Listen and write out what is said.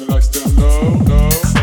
record, turn the lights No.